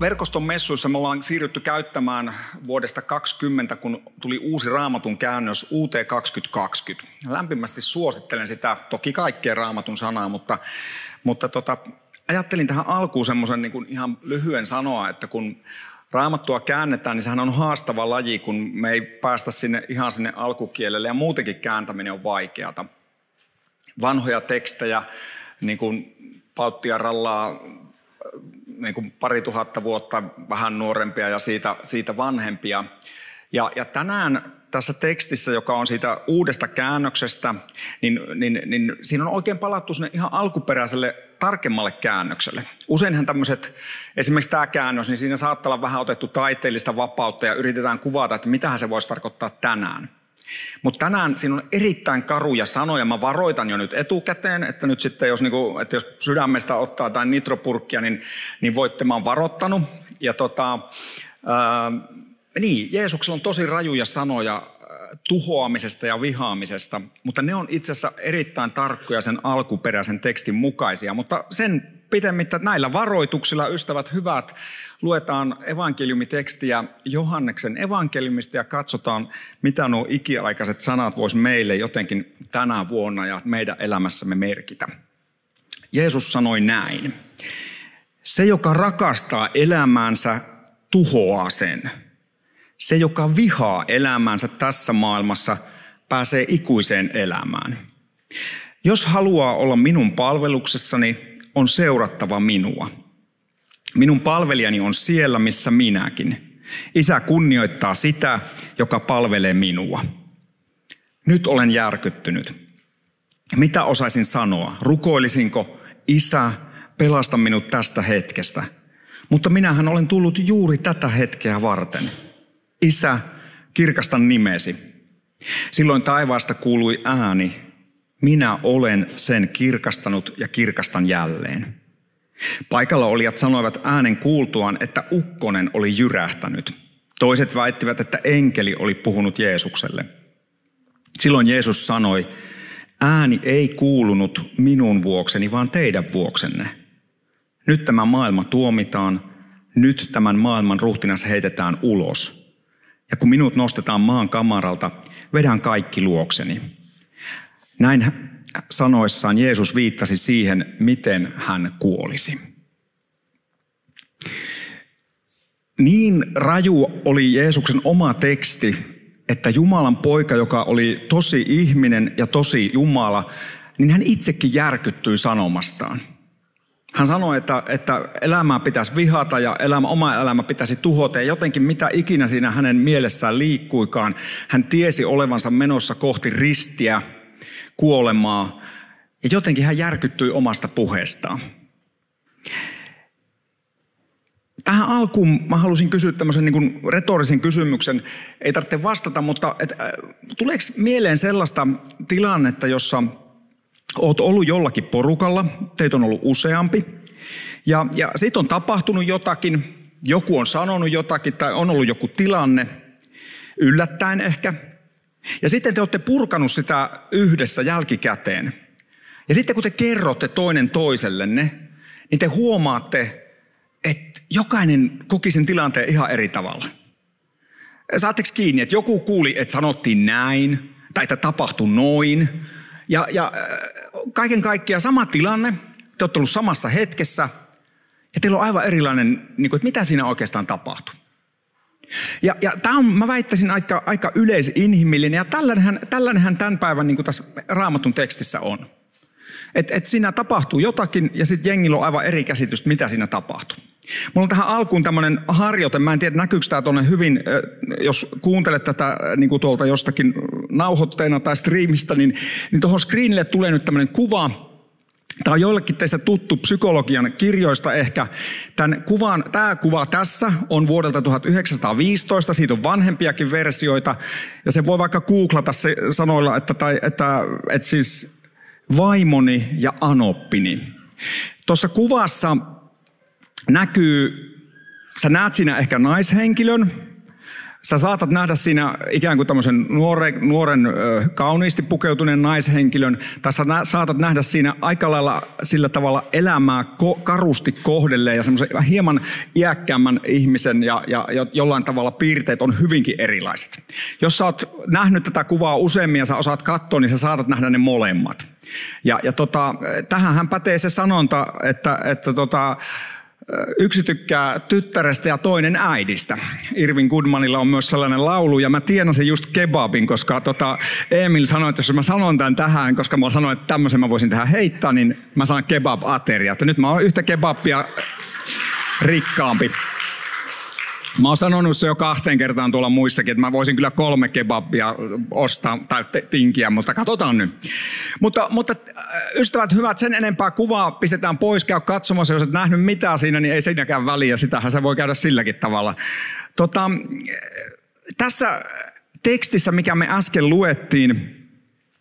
Verkoston messuissa me ollaan siirrytty käyttämään vuodesta 2020, kun tuli uusi raamatun käännös UT 2020. Lämpimästi suosittelen sitä, toki kaikkea raamatun sanaa, mutta, mutta tota, ajattelin tähän alkuun semmoisen niin ihan lyhyen sanoa, että kun raamattua käännetään, niin sehän on haastava laji, kun me ei päästä sinne ihan sinne alkukielelle ja muutenkin kääntäminen on vaikeata. Vanhoja tekstejä, niin kuin Pauttia rallaa niin kuin pari tuhatta vuotta vähän nuorempia ja siitä, siitä vanhempia. Ja, ja tänään tässä tekstissä, joka on siitä uudesta käännöksestä, niin, niin, niin siinä on oikein palattu sinne ihan alkuperäiselle tarkemmalle käännökselle. Useinhan tämmöiset, esimerkiksi tämä käännös, niin siinä saattaa olla vähän otettu taiteellista vapautta ja yritetään kuvata, että mitä se voisi tarkoittaa tänään. Mutta tänään siinä on erittäin karuja sanoja. Mä varoitan jo nyt etukäteen, että nyt sitten jos, niinku, että jos sydämestä ottaa tai nitropurkkia, niin, niin voitte, mä oon varoittanut. Ja tota, ää, niin, Jeesuksella on tosi rajuja sanoja tuhoamisesta ja vihaamisesta, mutta ne on itse asiassa erittäin tarkkoja sen alkuperäisen tekstin mukaisia. Mutta sen pitemmittä näillä varoituksilla, ystävät hyvät, luetaan evankeliumitekstiä Johanneksen evankeliumista ja katsotaan, mitä nuo ikiaikaiset sanat vois meille jotenkin tänä vuonna ja meidän elämässämme merkitä. Jeesus sanoi näin. Se, joka rakastaa elämäänsä, tuhoaa sen – se, joka vihaa elämäänsä tässä maailmassa, pääsee ikuiseen elämään. Jos haluaa olla minun palveluksessani, on seurattava minua. Minun palvelijani on siellä, missä minäkin. Isä kunnioittaa sitä, joka palvelee minua. Nyt olen järkyttynyt. Mitä osaisin sanoa? Rukoilisinko, Isä, pelasta minut tästä hetkestä? Mutta minähän olen tullut juuri tätä hetkeä varten – Isä, kirkasta nimesi. Silloin taivaasta kuului ääni, minä olen sen kirkastanut ja kirkastan jälleen. Paikalla olijat sanoivat äänen kuultuaan, että ukkonen oli jyrähtänyt. Toiset väittivät, että enkeli oli puhunut Jeesukselle. Silloin Jeesus sanoi, ääni ei kuulunut minun vuokseni, vaan teidän vuoksenne. Nyt tämä maailma tuomitaan, nyt tämän maailman ruhtinas heitetään ulos – ja kun minut nostetaan maan kamaralta, vedän kaikki luokseni. Näin sanoissaan Jeesus viittasi siihen, miten hän kuolisi. Niin raju oli Jeesuksen oma teksti, että Jumalan poika, joka oli tosi ihminen ja tosi Jumala, niin hän itsekin järkyttyi sanomastaan – hän sanoi, että, että elämää pitäisi vihata ja elämä, oma elämä pitäisi tuhota ja jotenkin mitä ikinä siinä hänen mielessään liikkuikaan. Hän tiesi olevansa menossa kohti ristiä, kuolemaa ja jotenkin hän järkyttyi omasta puheestaan. Tähän alkuun mä halusin kysyä tämmöisen niin retorisen kysymyksen. Ei tarvitse vastata, mutta et, äh, tuleeko mieleen sellaista tilannetta, jossa – Oot ollut jollakin porukalla, teitä on ollut useampi. Ja, ja sitten on tapahtunut jotakin, joku on sanonut jotakin tai on ollut joku tilanne, yllättäen ehkä. Ja sitten te olette purkanut sitä yhdessä jälkikäteen. Ja sitten kun te kerrotte toinen toisellenne, niin te huomaatte, että jokainen koki sen tilanteen ihan eri tavalla. Saatteko kiinni, että joku kuuli, että sanottiin näin, tai että tapahtui noin, ja, ja äh, kaiken kaikkiaan sama tilanne, te olette ollut samassa hetkessä ja teillä on aivan erilainen, niin kuin, että mitä siinä oikeastaan tapahtuu. Ja, ja tämä on, mä väittäisin, aika, aika yleisinhimillinen ja tällainenhän, tällainenhän tämän päivän niin tässä raamatun tekstissä on. Että et siinä tapahtuu jotakin ja sitten jengillä on aivan eri käsitys, mitä siinä tapahtuu. Mulla on tähän alkuun tämmöinen harjoite, mä en tiedä näkyykö tämä tuonne hyvin, jos kuuntelet tätä niin tuolta jostakin nauhoitteena tai striimistä, niin, niin tuohon screenille tulee nyt tämmöinen kuva, Tämä on joillekin teistä tuttu psykologian kirjoista ehkä. Tämän kuvan, tämä kuva tässä on vuodelta 1915, siitä on vanhempiakin versioita. Ja se voi vaikka googlata se sanoilla, että, tai, että, että siis vaimoni ja anoppini. Tuossa kuvassa näkyy, sä näet siinä ehkä naishenkilön, Sä saatat nähdä siinä ikään kuin tämmöisen nuoren, nuoren kauniisti pukeutuneen naishenkilön, tai sä saatat nähdä siinä aika lailla sillä tavalla elämää ko- karusti kohdelleen ja semmoisen hieman iäkkäämmän ihmisen ja, ja, ja jollain tavalla piirteet on hyvinkin erilaiset. Jos sä oot nähnyt tätä kuvaa useammin ja sä osaat katsoa, niin sä saatat nähdä ne molemmat. Ja, ja tota, tähän pätee se sanonta, että, että tota, Yksi tykkää tyttärestä ja toinen äidistä. Irvin Goodmanilla on myös sellainen laulu, ja mä tienasin just kebabin, koska tota Emil sanoi, että jos mä sanon tämän tähän, koska mä sanoin, että tämmöisen mä voisin tähän heittää, niin mä saan kebab-ateria. Että nyt mä oon yhtä kebabia rikkaampi. Mä oon sanonut se jo kahteen kertaan tuolla muissakin, että mä voisin kyllä kolme kebabia ostaa tai tinkiä, mutta katsotaan nyt. Mutta, mutta äh, ystävät hyvät, sen enempää kuvaa pistetään pois, käy katsomassa, jos et nähnyt mitään siinä, niin ei siinäkään väliä, sitähän se voi käydä silläkin tavalla. Tota, tässä tekstissä, mikä me äsken luettiin,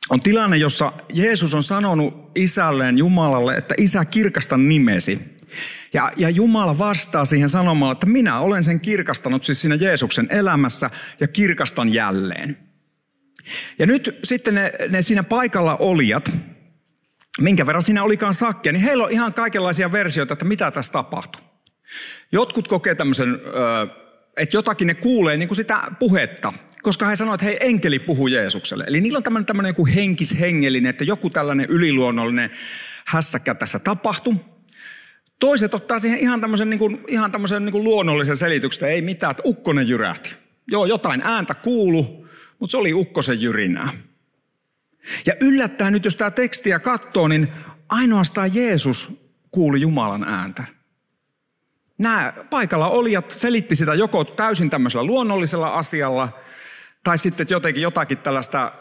on tilanne, jossa Jeesus on sanonut isälleen Jumalalle, että isä kirkasta nimesi. Ja, ja Jumala vastaa siihen sanomalla, että minä olen sen kirkastanut siis siinä Jeesuksen elämässä ja kirkastan jälleen. Ja nyt sitten ne, ne siinä paikalla olijat, minkä verran siinä olikaan sakkia, niin heillä on ihan kaikenlaisia versioita, että mitä tässä tapahtuu. Jotkut kokee tämmöisen, että jotakin ne kuulee niin kuin sitä puhetta, koska he sanoivat, että hei, enkeli puhuu Jeesukselle. Eli niillä on tämmöinen, tämmöinen joku henkishengellinen, että joku tällainen yliluonnollinen hässäkkä tässä tapahtui. Toiset ottaa siihen ihan tämmöisen, niin kuin, ihan tämmöisen niin kuin luonnollisen selityksen, ei mitään, että ukkonen jyrähti. Joo, jotain ääntä kuulu, mutta se oli ukkosen jyrinää. Ja yllättää nyt, jos tämä tekstiä katsoo, niin ainoastaan Jeesus kuuli Jumalan ääntä. Nämä paikalla olijat selitti sitä joko täysin tämmöisellä luonnollisella asialla, tai sitten jotenkin jotakin tällaista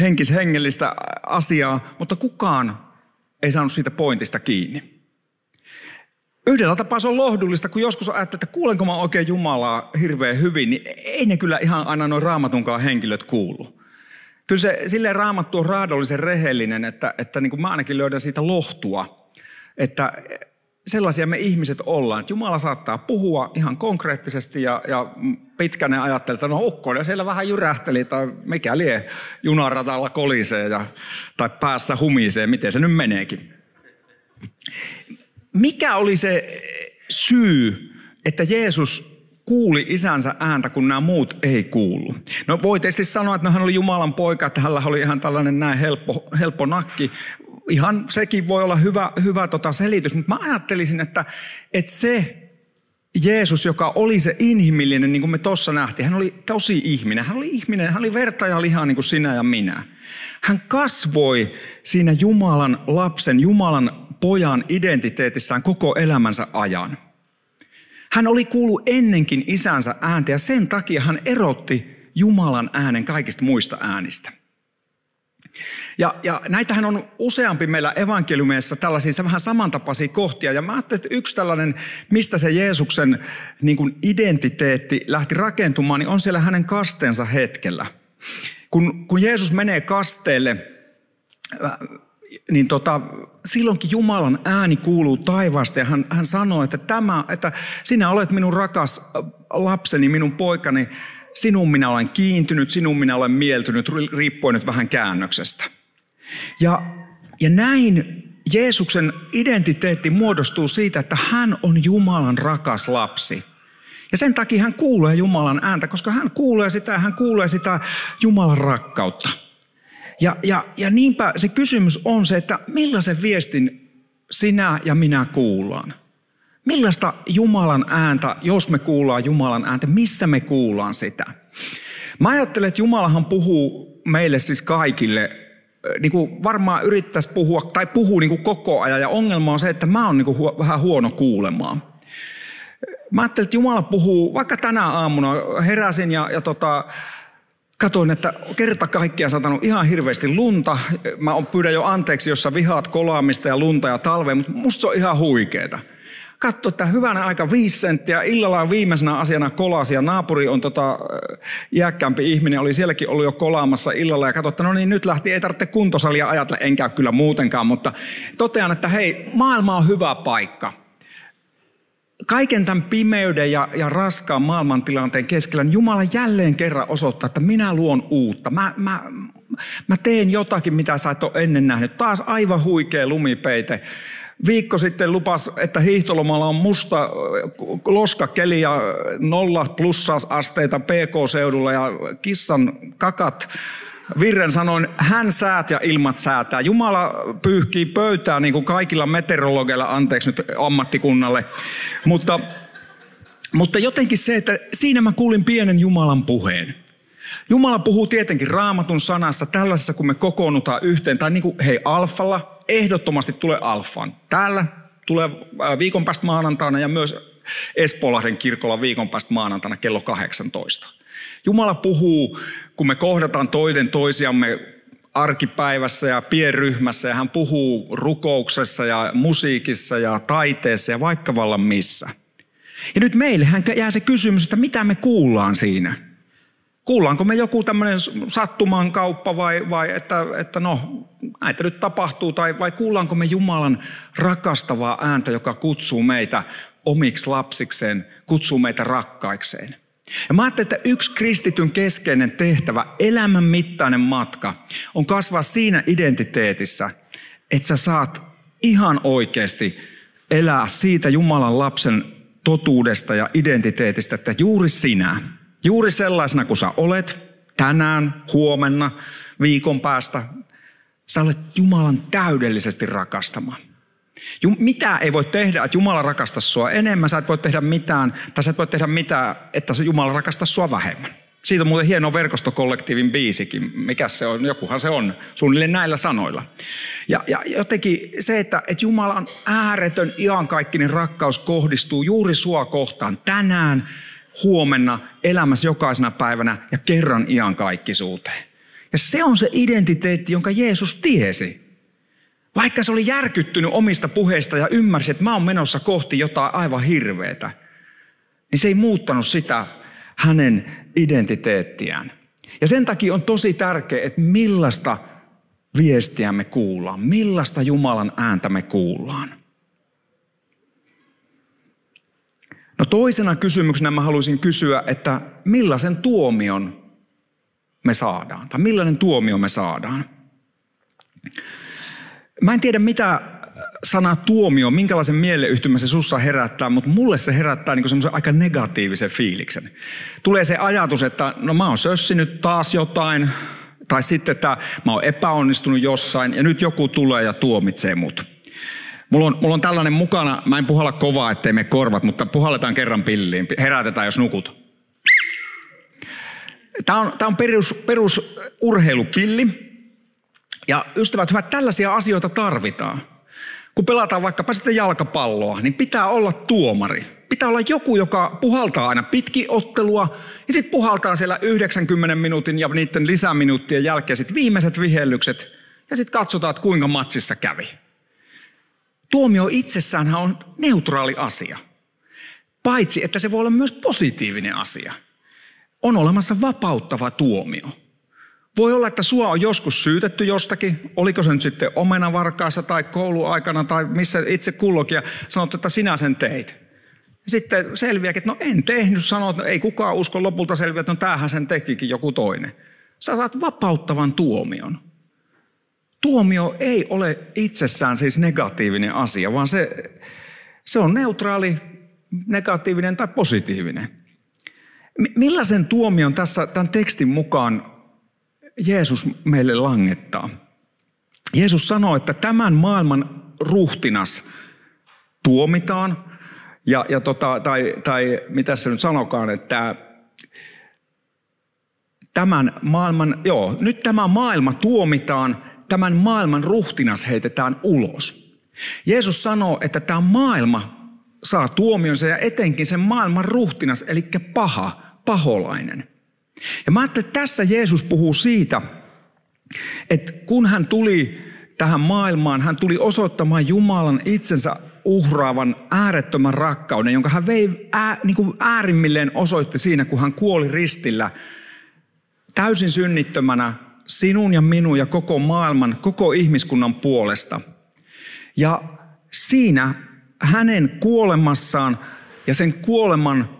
henkishengellistä asiaa, mutta kukaan ei saanut siitä pointista kiinni. Yhdellä tapaa se on lohdullista, kun joskus ajattelee, että kuulenko mä oikein Jumalaa hirveän hyvin, niin ei ne kyllä ihan aina noin raamatunkaan henkilöt kuulu. Kyllä se silleen raamattu on raadollisen rehellinen, että, että niin kuin mä ainakin löydän siitä lohtua, että sellaisia me ihmiset ollaan, että Jumala saattaa puhua ihan konkreettisesti ja, ja pitkänen ajattelee, että no ukkonen siellä vähän jyrähteli tai mikä lie junaratalla kolisee ja, tai päässä humisee, miten se nyt meneekin mikä oli se syy, että Jeesus kuuli isänsä ääntä, kun nämä muut ei kuulu. No voi tietysti sanoa, että no, hän oli Jumalan poika, että hänellä oli ihan tällainen näin helppo, helppo nakki. Ihan sekin voi olla hyvä, hyvä tota selitys, mutta mä ajattelisin, että, että se Jeesus, joka oli se inhimillinen, niin kuin me tuossa nähtiin, hän oli tosi ihminen. Hän oli ihminen, hän oli verta ja lihaa niin kuin sinä ja minä. Hän kasvoi siinä Jumalan lapsen, Jumalan pojan identiteetissään koko elämänsä ajan. Hän oli kuullut ennenkin isänsä ääntä ja sen takia hän erotti Jumalan äänen kaikista muista äänistä. Ja, ja näitähän on useampi meillä evankeliumeissa tällaisia vähän samantapaisia kohtia. Ja mä ajattelin, että yksi tällainen, mistä se Jeesuksen niin kuin identiteetti lähti rakentumaan, niin on siellä hänen kasteensa hetkellä. Kun, kun Jeesus menee kasteelle, niin tota, silloinkin Jumalan ääni kuuluu taivaasta ja hän, hän sanoo, että, tämä, että sinä olet minun rakas lapseni, minun poikani, sinun minä olen kiintynyt, sinun minä olen mieltynyt, riippuen nyt vähän käännöksestä. Ja, ja näin Jeesuksen identiteetti muodostuu siitä, että hän on Jumalan rakas lapsi. Ja sen takia hän kuulee Jumalan ääntä, koska hän kuulee sitä hän kuulee sitä Jumalan rakkautta. Ja, ja, ja niinpä se kysymys on se, että millaisen viestin sinä ja minä kuullaan. Millaista Jumalan ääntä, jos me kuullaan Jumalan ääntä, missä me kuullaan sitä? Mä ajattelen, että Jumalahan puhuu meille siis kaikille, niin kuin varmaan yrittäisi puhua, tai puhuu niin kuin koko ajan, ja ongelma on se, että mä oon niin kuin vähän huono kuulemaan. Mä ajattelin, että Jumala puhuu, vaikka tänä aamuna heräsin ja, ja tota, katoin, että kerta kaikkiaan satanut ihan hirveästi lunta. Mä pyydän jo anteeksi, jos sä vihaat kolaamista ja lunta ja talvea, mutta musta se on ihan huikeeta. Katso, että hyvänä aika viisi senttiä, illalla viimeisenä asiana kolasi ja naapuri on tota, iäkkäämpi ihminen, oli sielläkin ollut jo kolaamassa illalla ja katso, että no niin nyt lähti, ei tarvitse kuntosalia ajatella, enkä kyllä muutenkaan, mutta totean, että hei, maailma on hyvä paikka kaiken tämän pimeyden ja, ja raskaan maailmantilanteen keskellä niin Jumala jälleen kerran osoittaa, että minä luon uutta. Mä, mä, mä teen jotakin, mitä sä et ole ennen nähnyt. Taas aivan huikea lumipeite. Viikko sitten lupas, että hiihtolomalla on musta loskakeli ja nolla plussa-asteita PK-seudulla ja kissan kakat Virren sanoin, hän säät ja ilmat säätää. Jumala pyyhkii pöytää niin kuin kaikilla meteorologeilla, anteeksi nyt ammattikunnalle. Mutta, mutta jotenkin se, että siinä mä kuulin pienen Jumalan puheen. Jumala puhuu tietenkin raamatun sanassa tällaisessa, kun me kokoonnutaan yhteen, tai niin kuin hei alfalla, ehdottomasti tulee alfaan. Täällä tulee äh, viikon päästä maanantaina ja myös Espoolahden kirkolla viikon päästä maanantaina kello 18. Jumala puhuu, kun me kohdataan toinen toisiamme arkipäivässä ja pienryhmässä ja hän puhuu rukouksessa ja musiikissa ja taiteessa ja vaikka vallan missä. Ja nyt meille hän jää se kysymys, että mitä me kuullaan siinä. Kuullaanko me joku tämmöinen sattuman kauppa vai, vai että, että no näitä nyt tapahtuu tai vai kuullaanko me Jumalan rakastavaa ääntä, joka kutsuu meitä omiksi lapsikseen, kutsuu meitä rakkaikseen. Ja mä ajattelen, että yksi kristityn keskeinen tehtävä, elämän mittainen matka, on kasvaa siinä identiteetissä, että sä saat ihan oikeasti elää siitä Jumalan lapsen totuudesta ja identiteetistä, että juuri sinä, juuri sellaisena kuin sä olet, tänään, huomenna, viikon päästä, sä olet Jumalan täydellisesti rakastama. Mitä ei voi tehdä, että Jumala rakastaa sua enemmän, sä et voi tehdä mitään, tai sä et voi tehdä mitään, että se Jumala rakastaa sua vähemmän. Siitä on muuten hieno verkostokollektiivin biisikin. Mikä se on? Jokuhan se on. Suunnilleen näillä sanoilla. Ja, ja jotenkin se, että, että Jumalan ääretön iankaikkinen rakkaus kohdistuu juuri sua kohtaan tänään, huomenna, elämässä jokaisena päivänä ja kerran iankaikkisuuteen. Ja se on se identiteetti, jonka Jeesus tiesi. Vaikka se oli järkyttynyt omista puheista ja ymmärsi, että mä oon menossa kohti jotain aivan hirveetä, niin se ei muuttanut sitä hänen identiteettiään. Ja sen takia on tosi tärkeää, että millaista viestiä me kuullaan, millaista Jumalan ääntä me kuullaan. No toisena kysymyksenä mä haluaisin kysyä, että millaisen tuomion me saadaan, tai millainen tuomio me saadaan. Mä en tiedä, mitä sana tuomio, minkälaisen mieleyhtymän se sussa herättää, mutta mulle se herättää niin semmoisen aika negatiivisen fiiliksen. Tulee se ajatus, että no mä oon sössinyt taas jotain, tai sitten, että mä oon epäonnistunut jossain, ja nyt joku tulee ja tuomitsee mut. Mulla on, mulla on tällainen mukana, mä en puhalla kovaa, ettei me korvat, mutta puhalletaan kerran pilliin, herätetään jos nukut. Tämä on, tämä on perus, perus urheilupilli, ja ystävät hyvät, tällaisia asioita tarvitaan. Kun pelataan vaikkapa sitten jalkapalloa, niin pitää olla tuomari. Pitää olla joku, joka puhaltaa aina pitki ottelua ja sitten puhaltaa siellä 90 minuutin ja niiden lisäminuuttien jälkeen sitten viimeiset vihellykset ja sitten katsotaan, että kuinka matsissa kävi. Tuomio itsessään on neutraali asia. Paitsi, että se voi olla myös positiivinen asia. On olemassa vapauttava tuomio. Voi olla, että sua on joskus syytetty jostakin, oliko se nyt sitten omenavarkaassa tai kouluaikana tai missä itse kullokin, ja sanot, että sinä sen teit. Sitten selviääkin, että no en tehnyt, sanot, että no ei kukaan usko lopulta selviä, että no tämähän sen tekikin joku toinen. Sä saat vapauttavan tuomion. Tuomio ei ole itsessään siis negatiivinen asia, vaan se, se on neutraali, negatiivinen tai positiivinen. Millaisen tuomion tässä tämän tekstin mukaan Jeesus meille langettaa. Jeesus sanoo, että tämän maailman ruhtinas tuomitaan, ja, ja tota, tai, tai mitä se nyt sanokaan, että tämän maailman, joo, nyt tämä maailma tuomitaan, tämän maailman ruhtinas heitetään ulos. Jeesus sanoo, että tämä maailma saa tuomionsa ja etenkin sen maailman ruhtinas, eli paha, paholainen – Ja mä ajattelin, että tässä Jeesus puhuu siitä, että kun hän tuli tähän maailmaan, hän tuli osoittamaan Jumalan itsensä uhraavan äärettömän rakkauden, jonka hän vei ää, niin kuin äärimmilleen osoitti siinä, kun hän kuoli ristillä täysin synnittömänä sinun ja minun ja koko maailman, koko ihmiskunnan puolesta. Ja siinä hänen kuolemassaan ja sen kuoleman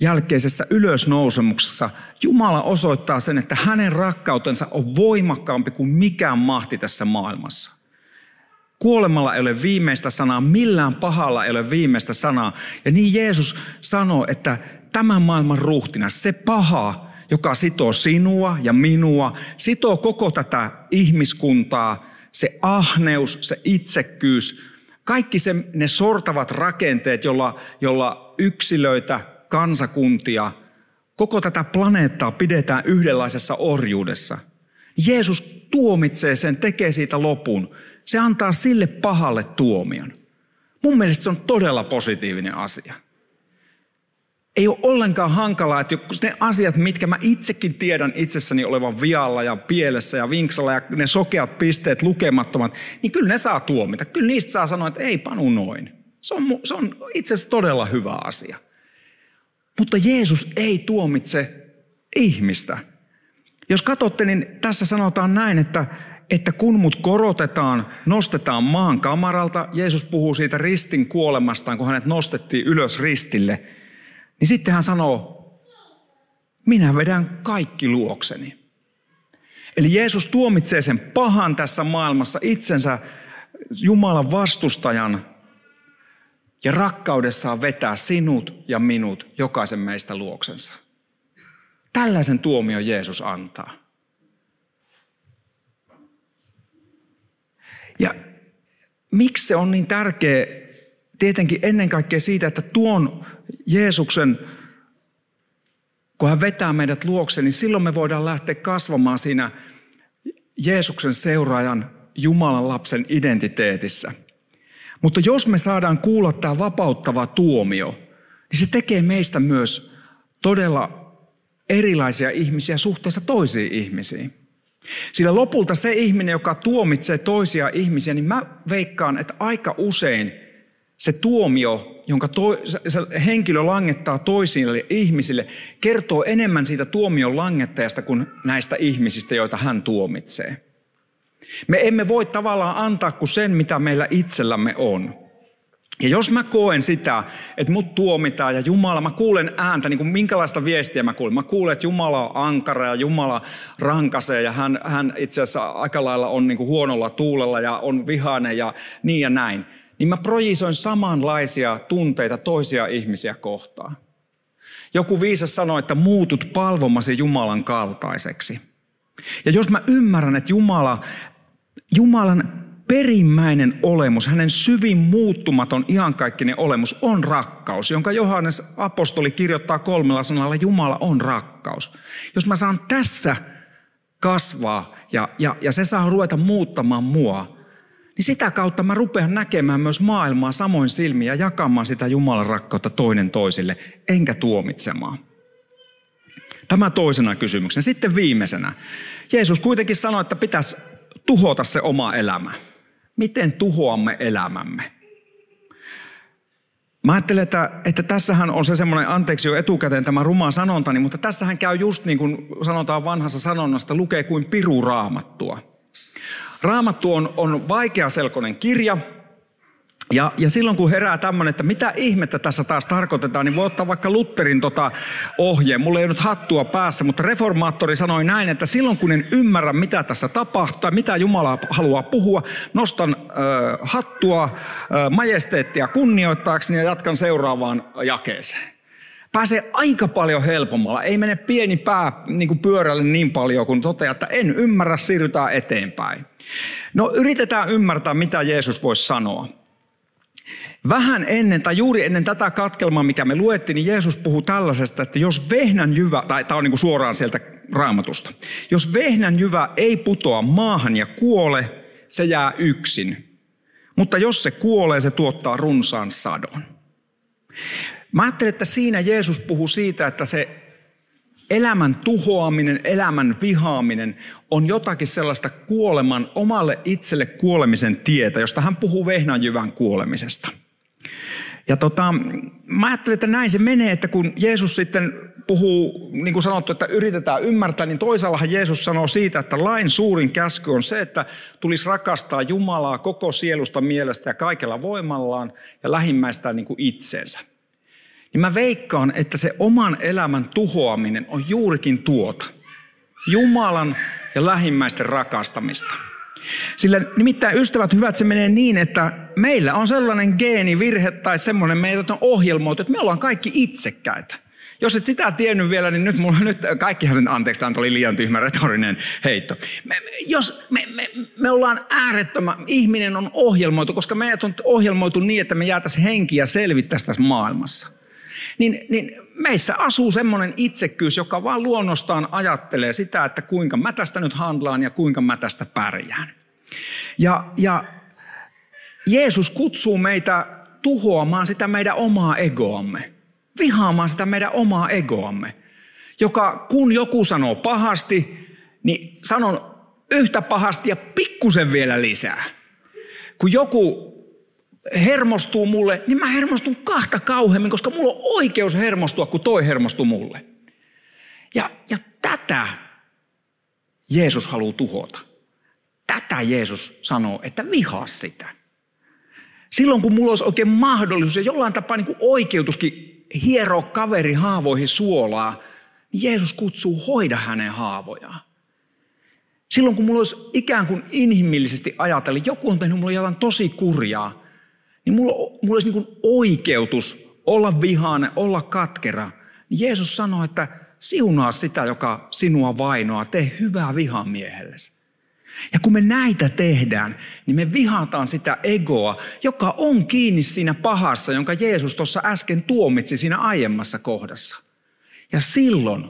jälkeisessä ylösnousemuksessa Jumala osoittaa sen, että hänen rakkautensa on voimakkaampi kuin mikään mahti tässä maailmassa. Kuolemalla ei ole viimeistä sanaa, millään pahalla ei ole viimeistä sanaa. Ja niin Jeesus sanoo, että tämän maailman ruhtina, se paha, joka sitoo sinua ja minua, sitoo koko tätä ihmiskuntaa, se ahneus, se itsekkyys, kaikki se, ne sortavat rakenteet, jolla, jolla yksilöitä, kansakuntia, koko tätä planeettaa pidetään yhdenlaisessa orjuudessa. Jeesus tuomitsee sen, tekee siitä lopun. Se antaa sille pahalle tuomion. Mun mielestä se on todella positiivinen asia. Ei ole ollenkaan hankalaa, että ne asiat, mitkä mä itsekin tiedän itsessäni olevan vialla ja pielessä ja vinksalla ja ne sokeat pisteet lukemattomat, niin kyllä ne saa tuomita. Kyllä niistä saa sanoa, että ei panu noin. Se on, se on itse asiassa todella hyvä asia. Mutta Jeesus ei tuomitse ihmistä. Jos katsotte, niin tässä sanotaan näin, että, että kun mut korotetaan, nostetaan maan kamaralta, Jeesus puhuu siitä ristin kuolemastaan, kun hänet nostettiin ylös ristille, niin sitten hän sanoo, minä vedän kaikki luokseni. Eli Jeesus tuomitsee sen pahan tässä maailmassa itsensä Jumalan vastustajan ja rakkaudessaan vetää sinut ja minut, jokaisen meistä luoksensa. Tällaisen tuomion Jeesus antaa. Ja miksi se on niin tärkeä? Tietenkin ennen kaikkea siitä, että tuon Jeesuksen, kun hän vetää meidät luokse, niin silloin me voidaan lähteä kasvamaan siinä Jeesuksen seuraajan Jumalan lapsen identiteetissä – mutta jos me saadaan kuulla tämä vapauttava tuomio, niin se tekee meistä myös todella erilaisia ihmisiä suhteessa toisiin ihmisiin. Sillä lopulta se ihminen, joka tuomitsee toisia ihmisiä, niin mä veikkaan, että aika usein se tuomio, jonka to, se henkilö langettaa toisille ihmisille, kertoo enemmän siitä tuomion langettajasta kuin näistä ihmisistä, joita hän tuomitsee. Me emme voi tavallaan antaa kuin sen, mitä meillä itsellämme on. Ja jos mä koen sitä, että mut tuomitaan ja Jumala, mä kuulen ääntä, niin kuin minkälaista viestiä mä kuulen. Mä kuulen, että Jumala on ankara ja Jumala rankasee ja hän, hän itse asiassa aika lailla on niin kuin huonolla tuulella ja on vihainen ja niin ja näin. Niin mä projisoin samanlaisia tunteita toisia ihmisiä kohtaan. Joku viisas sanoi, että muutut palvomasi Jumalan kaltaiseksi. Ja jos mä ymmärrän, että Jumala Jumalan perimmäinen olemus, hänen syvin muuttumaton iankaikkinen olemus on rakkaus, jonka Johannes apostoli kirjoittaa kolmella sanalla, Jumala on rakkaus. Jos mä saan tässä kasvaa ja, ja, ja se saa ruveta muuttamaan mua, niin sitä kautta mä rupean näkemään myös maailmaa samoin silmiä ja jakamaan sitä Jumalan rakkautta toinen toisille, enkä tuomitsemaan. Tämä toisena kysymyksenä. Sitten viimeisenä. Jeesus kuitenkin sanoi, että pitäisi tuhota se oma elämä. Miten tuhoamme elämämme? Mä ajattelen, että, että tässähän on se semmoinen, anteeksi jo etukäteen tämä ruma sanontani, mutta tässähän käy just niin kuin sanotaan vanhassa sanonnasta, lukee kuin piru raamattua. Raamattu on, on vaikeaselkoinen kirja, ja, ja silloin kun herää tämmöinen, että mitä ihmettä tässä taas tarkoitetaan, niin voi ottaa vaikka Lutterin tota ohjeen. Mulla ei nyt hattua päässä, mutta reformaattori sanoi näin, että silloin kun en ymmärrä, mitä tässä tapahtuu, mitä Jumala haluaa puhua, nostan äh, hattua äh, majesteettia kunnioittaakseni ja jatkan seuraavaan jakeeseen. Pääsee aika paljon helpommalla. Ei mene pieni pää niin kuin pyörälle niin paljon, kun toteaa, että en ymmärrä, siirrytään eteenpäin. No yritetään ymmärtää, mitä Jeesus voisi sanoa. Vähän ennen tai juuri ennen tätä katkelmaa, mikä me luettiin, niin Jeesus puhuu tällaisesta, että jos vehnän jyvä, tai tämä on niin kuin suoraan sieltä raamatusta, jos vehnän jyvä ei putoa maahan ja kuole, se jää yksin. Mutta jos se kuolee, se tuottaa runsaan sadon. Mä ajattelen, että siinä Jeesus puhuu siitä, että se elämän tuhoaminen, elämän vihaaminen on jotakin sellaista kuoleman, omalle itselle kuolemisen tietä, josta hän puhuu vehnänjyvän kuolemisesta. Ja tota, mä ajattelin, että näin se menee, että kun Jeesus sitten puhuu, niin kuin sanottu, että yritetään ymmärtää, niin toisaallahan Jeesus sanoo siitä, että lain suurin käsky on se, että tulisi rakastaa Jumalaa koko sielusta, mielestä ja kaikella voimallaan ja lähimmäistään niin kuin itseensä. Niin mä veikkaan, että se oman elämän tuhoaminen on juurikin tuota. Jumalan ja lähimmäisten rakastamista. Sillä nimittäin ystävät hyvät, se menee niin, että meillä on sellainen geenivirhe tai semmoinen meidät on ohjelmoitu, että me ollaan kaikki itsekkäitä. Jos et sitä tiennyt vielä, niin nyt mulla nyt, kaikkihan sen, anteeksi, tämä oli liian tyhmä retorinen heitto. Me, jos me, me, me ollaan äärettömän, ihminen on ohjelmoitu, koska meidät on ohjelmoitu niin, että me jäätäisiin henkiä selvittäisi tässä maailmassa. Niin, niin meissä asuu semmoinen itsekkyys, joka vaan luonnostaan ajattelee sitä, että kuinka mä tästä nyt handlaan ja kuinka mä tästä pärjään. Ja, ja Jeesus kutsuu meitä tuhoamaan sitä meidän omaa egoamme, vihaamaan sitä meidän omaa egoamme, joka kun joku sanoo pahasti, niin sanon yhtä pahasti ja pikkusen vielä lisää. Kun joku hermostuu mulle, niin mä hermostun kahta kauheammin, koska mulla on oikeus hermostua, kun toi hermostuu mulle. Ja, ja tätä Jeesus haluaa tuhota. Tätä Jeesus sanoo, että vihaa sitä. Silloin kun mulla olisi oikein mahdollisuus ja jollain tapaa niin kuin oikeutuskin hieroa kaveri haavoihin suolaa, niin Jeesus kutsuu hoida hänen haavojaan. Silloin kun mulla olisi ikään kuin inhimillisesti ajatella, joku on tehnyt mulle jotain tosi kurjaa, niin mulla, mulla olisi niin kuin oikeutus olla vihainen, olla katkera. Niin Jeesus sanoi, että siunaa sitä, joka sinua vainoaa, tee hyvää vihamiehellesi. Ja kun me näitä tehdään, niin me vihataan sitä egoa, joka on kiinni siinä pahassa, jonka Jeesus tuossa äsken tuomitsi siinä aiemmassa kohdassa. Ja silloin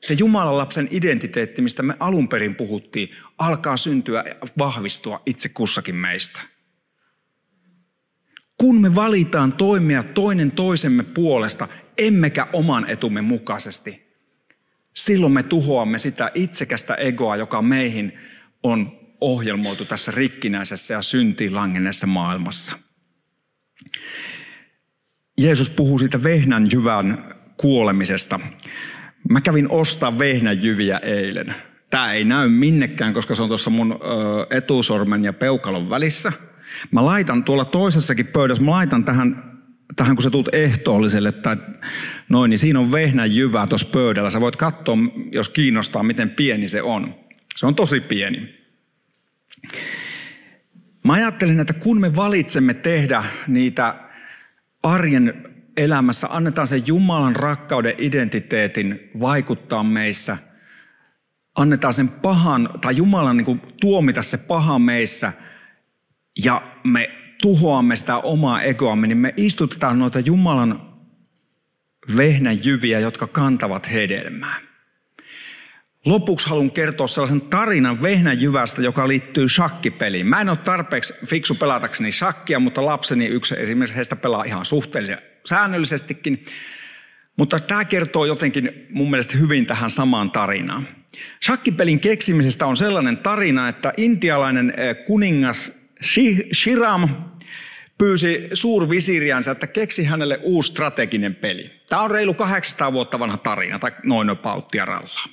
se Jumalan lapsen identiteetti, mistä me alun perin puhuttiin, alkaa syntyä ja vahvistua itse kussakin meistä. Kun me valitaan toimia toinen toisemme puolesta, emmekä oman etumme mukaisesti, silloin me tuhoamme sitä itsekästä egoa, joka meihin on ohjelmoitu tässä rikkinäisessä ja syntiin langenneessa maailmassa. Jeesus puhuu siitä vehnänjyvän kuolemisesta. Mä kävin ostaa vehnänjyviä eilen. Tämä ei näy minnekään, koska se on tuossa mun etusormen ja peukalon välissä – Mä laitan tuolla toisessakin pöydässä, mä laitan tähän, tähän kun sä tuut ehtoolliselle tai noin, niin siinä on vehnän jyvää tuossa pöydällä. Sä voit katsoa, jos kiinnostaa, miten pieni se on. Se on tosi pieni. Mä ajattelen, että kun me valitsemme tehdä niitä arjen elämässä, annetaan sen Jumalan rakkauden identiteetin vaikuttaa meissä, annetaan sen pahan, tai Jumalan niin kuin, tuomita se paha meissä – ja me tuhoamme sitä omaa egoamme, niin me istutetaan noita Jumalan vehnäjyviä, jotka kantavat hedelmää. Lopuksi haluan kertoa sellaisen tarinan vehnäjyvästä, joka liittyy shakkipeliin. Mä en ole tarpeeksi fiksu pelatakseni shakkia, mutta lapseni yksi esimerkiksi heistä pelaa ihan suhteellisen säännöllisestikin. Mutta tämä kertoo jotenkin mun mielestä hyvin tähän samaan tarinaan. Shakkipelin keksimisestä on sellainen tarina, että intialainen eh, kuningas Shiram pyysi suurvisiriänsä, että keksi hänelle uusi strateginen peli. Tämä on reilu 800 vuotta vanha tarina, tai noin pauttia rallaa.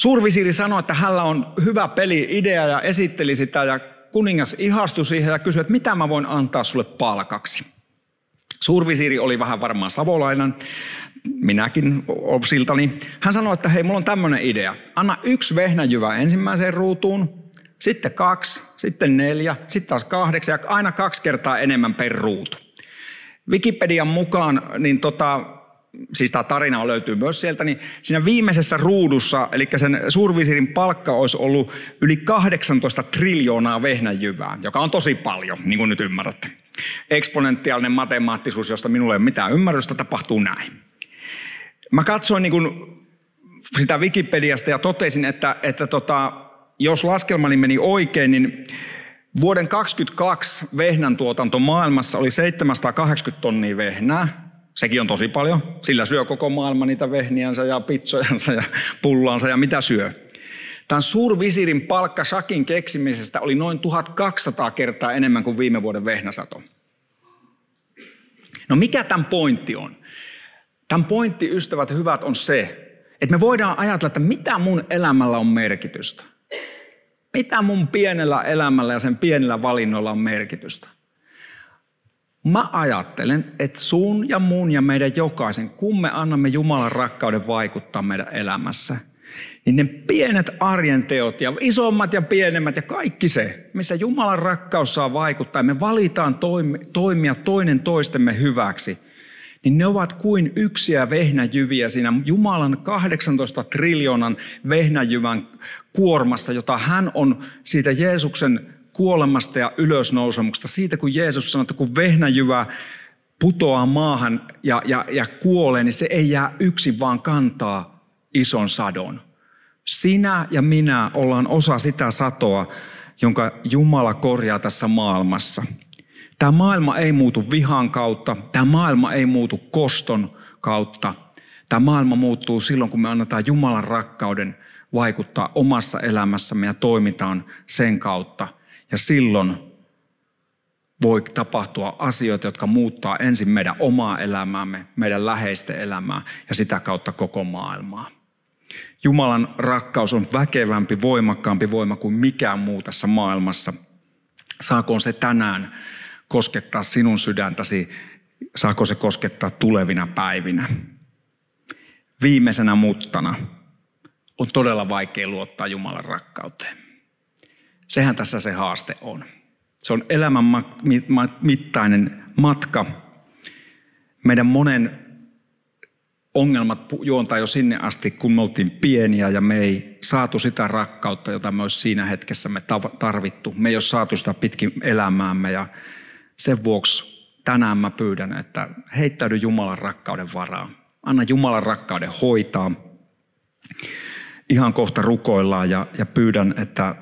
Suurvisiri sanoi, että hänellä on hyvä peli-idea ja esitteli sitä, ja kuningas ihastui siihen ja kysyi, että mitä mä voin antaa sulle palkaksi. Suurvisiri oli vähän varmaan savolainen, minäkin siltani. Hän sanoi, että hei, mulla on tämmöinen idea. Anna yksi vehnäjyvä ensimmäiseen ruutuun, sitten kaksi, sitten neljä, sitten taas kahdeksan ja aina kaksi kertaa enemmän per ruutu. Wikipedian mukaan, niin tota, siis tämä tarina löytyy myös sieltä, niin siinä viimeisessä ruudussa, eli sen suurvisirin palkka olisi ollut yli 18 triljoonaa vehnäjyvää, joka on tosi paljon, niin kuin nyt ymmärrätte. Eksponentiaalinen matemaattisuus, josta minulla ei ole mitään ymmärrystä, tapahtuu näin. Mä katsoin niin kuin sitä Wikipediasta ja totesin, että, että tota, jos laskelmani meni oikein, niin vuoden 2022 vehnän tuotanto maailmassa oli 780 tonnia vehnää. Sekin on tosi paljon. Sillä syö koko maailma niitä vehniänsä ja pitsojansa ja pullaansa ja mitä syö. Tämän suurvisirin palkka Shakin keksimisestä oli noin 1200 kertaa enemmän kuin viime vuoden vehnäsato. No mikä tämän pointti on? Tämän pointti, ystävät hyvät, on se, että me voidaan ajatella, että mitä mun elämällä on merkitystä. Mitä mun pienellä elämällä ja sen pienellä valinnoilla on merkitystä. Mä ajattelen, että sun ja mun ja meidän jokaisen, kun me annamme Jumalan rakkauden vaikuttaa meidän elämässä, niin ne pienet arjen teot ja isommat ja pienemmät ja kaikki se, missä Jumalan rakkaus saa vaikuttaa me valitaan toimia toinen toistemme hyväksi, niin ne ovat kuin yksiä vehnäjyviä siinä Jumalan 18 triljoonan vehnäjyvän kuormassa, jota hän on siitä Jeesuksen kuolemasta ja ylösnousemuksesta. Siitä kun Jeesus sanoi, että kun vehnäjyvä putoaa maahan ja, ja, ja kuolee, niin se ei jää yksin, vaan kantaa ison sadon. Sinä ja minä ollaan osa sitä satoa, jonka Jumala korjaa tässä maailmassa. Tämä maailma ei muutu vihan kautta, tämä maailma ei muutu koston kautta. Tämä maailma muuttuu silloin, kun me annetaan Jumalan rakkauden vaikuttaa omassa elämässämme ja toimitaan sen kautta. Ja silloin voi tapahtua asioita, jotka muuttaa ensin meidän omaa elämäämme, meidän läheisten elämää ja sitä kautta koko maailmaa. Jumalan rakkaus on väkevämpi, voimakkaampi voima kuin mikään muu tässä maailmassa. Saakoon se tänään koskettaa sinun sydäntäsi, saako se koskettaa tulevina päivinä. Viimeisenä muttana on todella vaikea luottaa Jumalan rakkauteen. Sehän tässä se haaste on. Se on elämän mittainen matka. Meidän monen ongelmat juontaa jo sinne asti, kun me oltiin pieniä ja me ei saatu sitä rakkautta, jota me olisi siinä hetkessä me tarvittu. Me ei ole saatu sitä pitkin elämäämme ja sen vuoksi tänään mä pyydän, että heittäydy Jumalan rakkauden varaan. Anna Jumalan rakkauden hoitaa. Ihan kohta rukoillaan ja, ja pyydän, että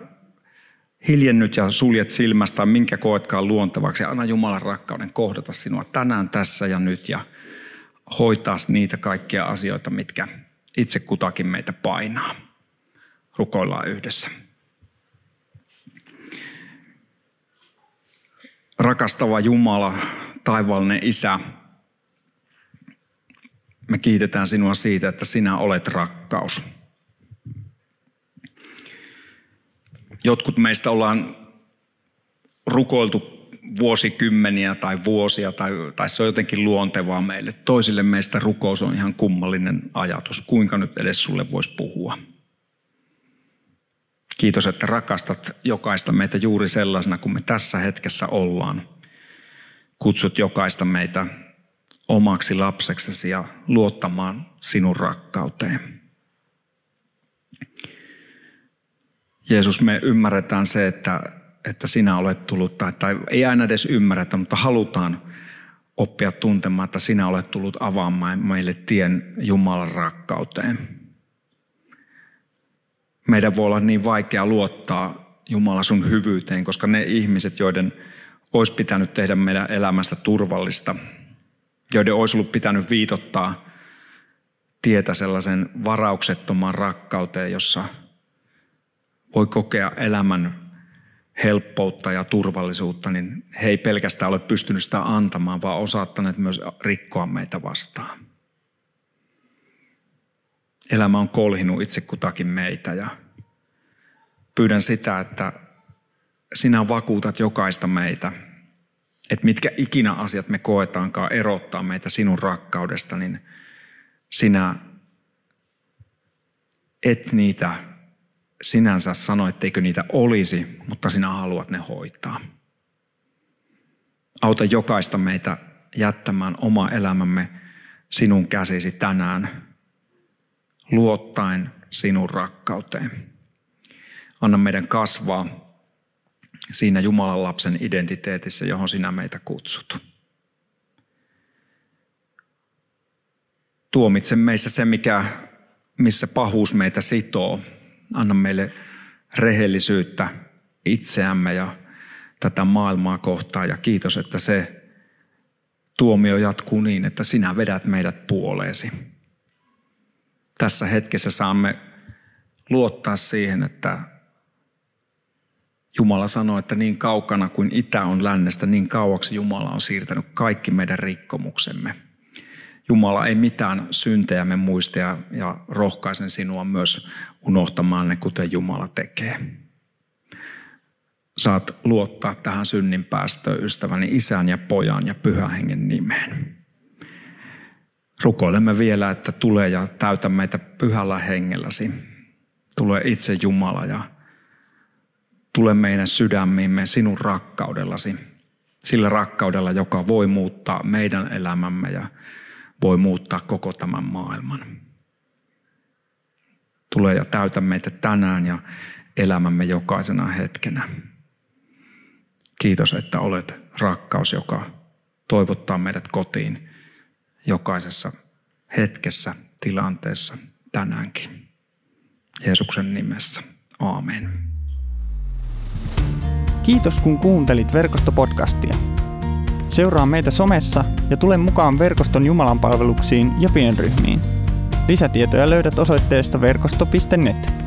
hiljennyt ja suljet silmästä, minkä koetkaan luontevaksi. Anna Jumalan rakkauden kohdata sinua tänään, tässä ja nyt ja hoitaa niitä kaikkia asioita, mitkä itse kutakin meitä painaa. Rukoillaan yhdessä. Rakastava Jumala, taivaallinen Isä, me kiitetään sinua siitä, että sinä olet rakkaus. Jotkut meistä ollaan rukoiltu vuosikymmeniä tai vuosia, tai, tai se on jotenkin luontevaa meille. Toisille meistä rukous on ihan kummallinen ajatus. Kuinka nyt edes sulle voisi puhua? Kiitos, että rakastat jokaista meitä juuri sellaisena kuin me tässä hetkessä ollaan. Kutsut jokaista meitä omaksi lapseksesi ja luottamaan sinun rakkauteen. Jeesus, me ymmärretään se, että, että sinä olet tullut, tai, tai ei aina edes ymmärretä, mutta halutaan oppia tuntemaan, että sinä olet tullut avaamaan meille tien Jumalan rakkauteen. Meidän voi olla niin vaikea luottaa Jumala sun hyvyyteen, koska ne ihmiset, joiden olisi pitänyt tehdä meidän elämästä turvallista, joiden olisi ollut pitänyt viitottaa tietä sellaisen varauksettomaan rakkauteen, jossa voi kokea elämän helppoutta ja turvallisuutta, niin he ei pelkästään ole pystynyt sitä antamaan, vaan osaattaneet myös rikkoa meitä vastaan. Elämä on kolhinut itse kutakin meitä ja pyydän sitä, että sinä vakuutat jokaista meitä, että mitkä ikinä asiat me koetaankaan erottaa meitä sinun rakkaudesta, niin sinä et niitä sinänsä sano, etteikö niitä olisi, mutta sinä haluat ne hoitaa. Auta jokaista meitä jättämään oma elämämme sinun käsisi tänään, luottaen sinun rakkauteen. Anna meidän kasvaa siinä Jumalan lapsen identiteetissä, johon sinä meitä kutsut. Tuomitse meissä se, mikä, missä pahuus meitä sitoo, Anna meille rehellisyyttä itseämme ja tätä maailmaa kohtaan. Ja kiitos, että se tuomio jatkuu niin, että sinä vedät meidät puoleesi. Tässä hetkessä saamme luottaa siihen, että Jumala sanoo, että niin kaukana kuin itä on lännestä, niin kauaksi Jumala on siirtänyt kaikki meidän rikkomuksemme. Jumala ei mitään syntejämme muista ja, ja rohkaisen sinua myös unohtamaan ne, kuten Jumala tekee. Saat luottaa tähän synnin päästöön ystäväni isän ja pojan ja pyhän hengen nimeen. Rukoilemme vielä, että tule ja täytä meitä pyhällä hengelläsi. Tule itse Jumala ja tule meidän sydämiimme sinun rakkaudellasi. Sillä rakkaudella, joka voi muuttaa meidän elämämme ja voi muuttaa koko tämän maailman. Tule ja täytä meitä tänään ja elämämme jokaisena hetkenä. Kiitos, että olet rakkaus, joka toivottaa meidät kotiin jokaisessa hetkessä, tilanteessa, tänäänkin. Jeesuksen nimessä. Aamen. Kiitos kun kuuntelit verkostopodcastia. Seuraa meitä somessa ja tule mukaan verkoston Jumalan palveluksiin ja pienryhmiin. Lisätietoja löydät osoitteesta verkosto.net.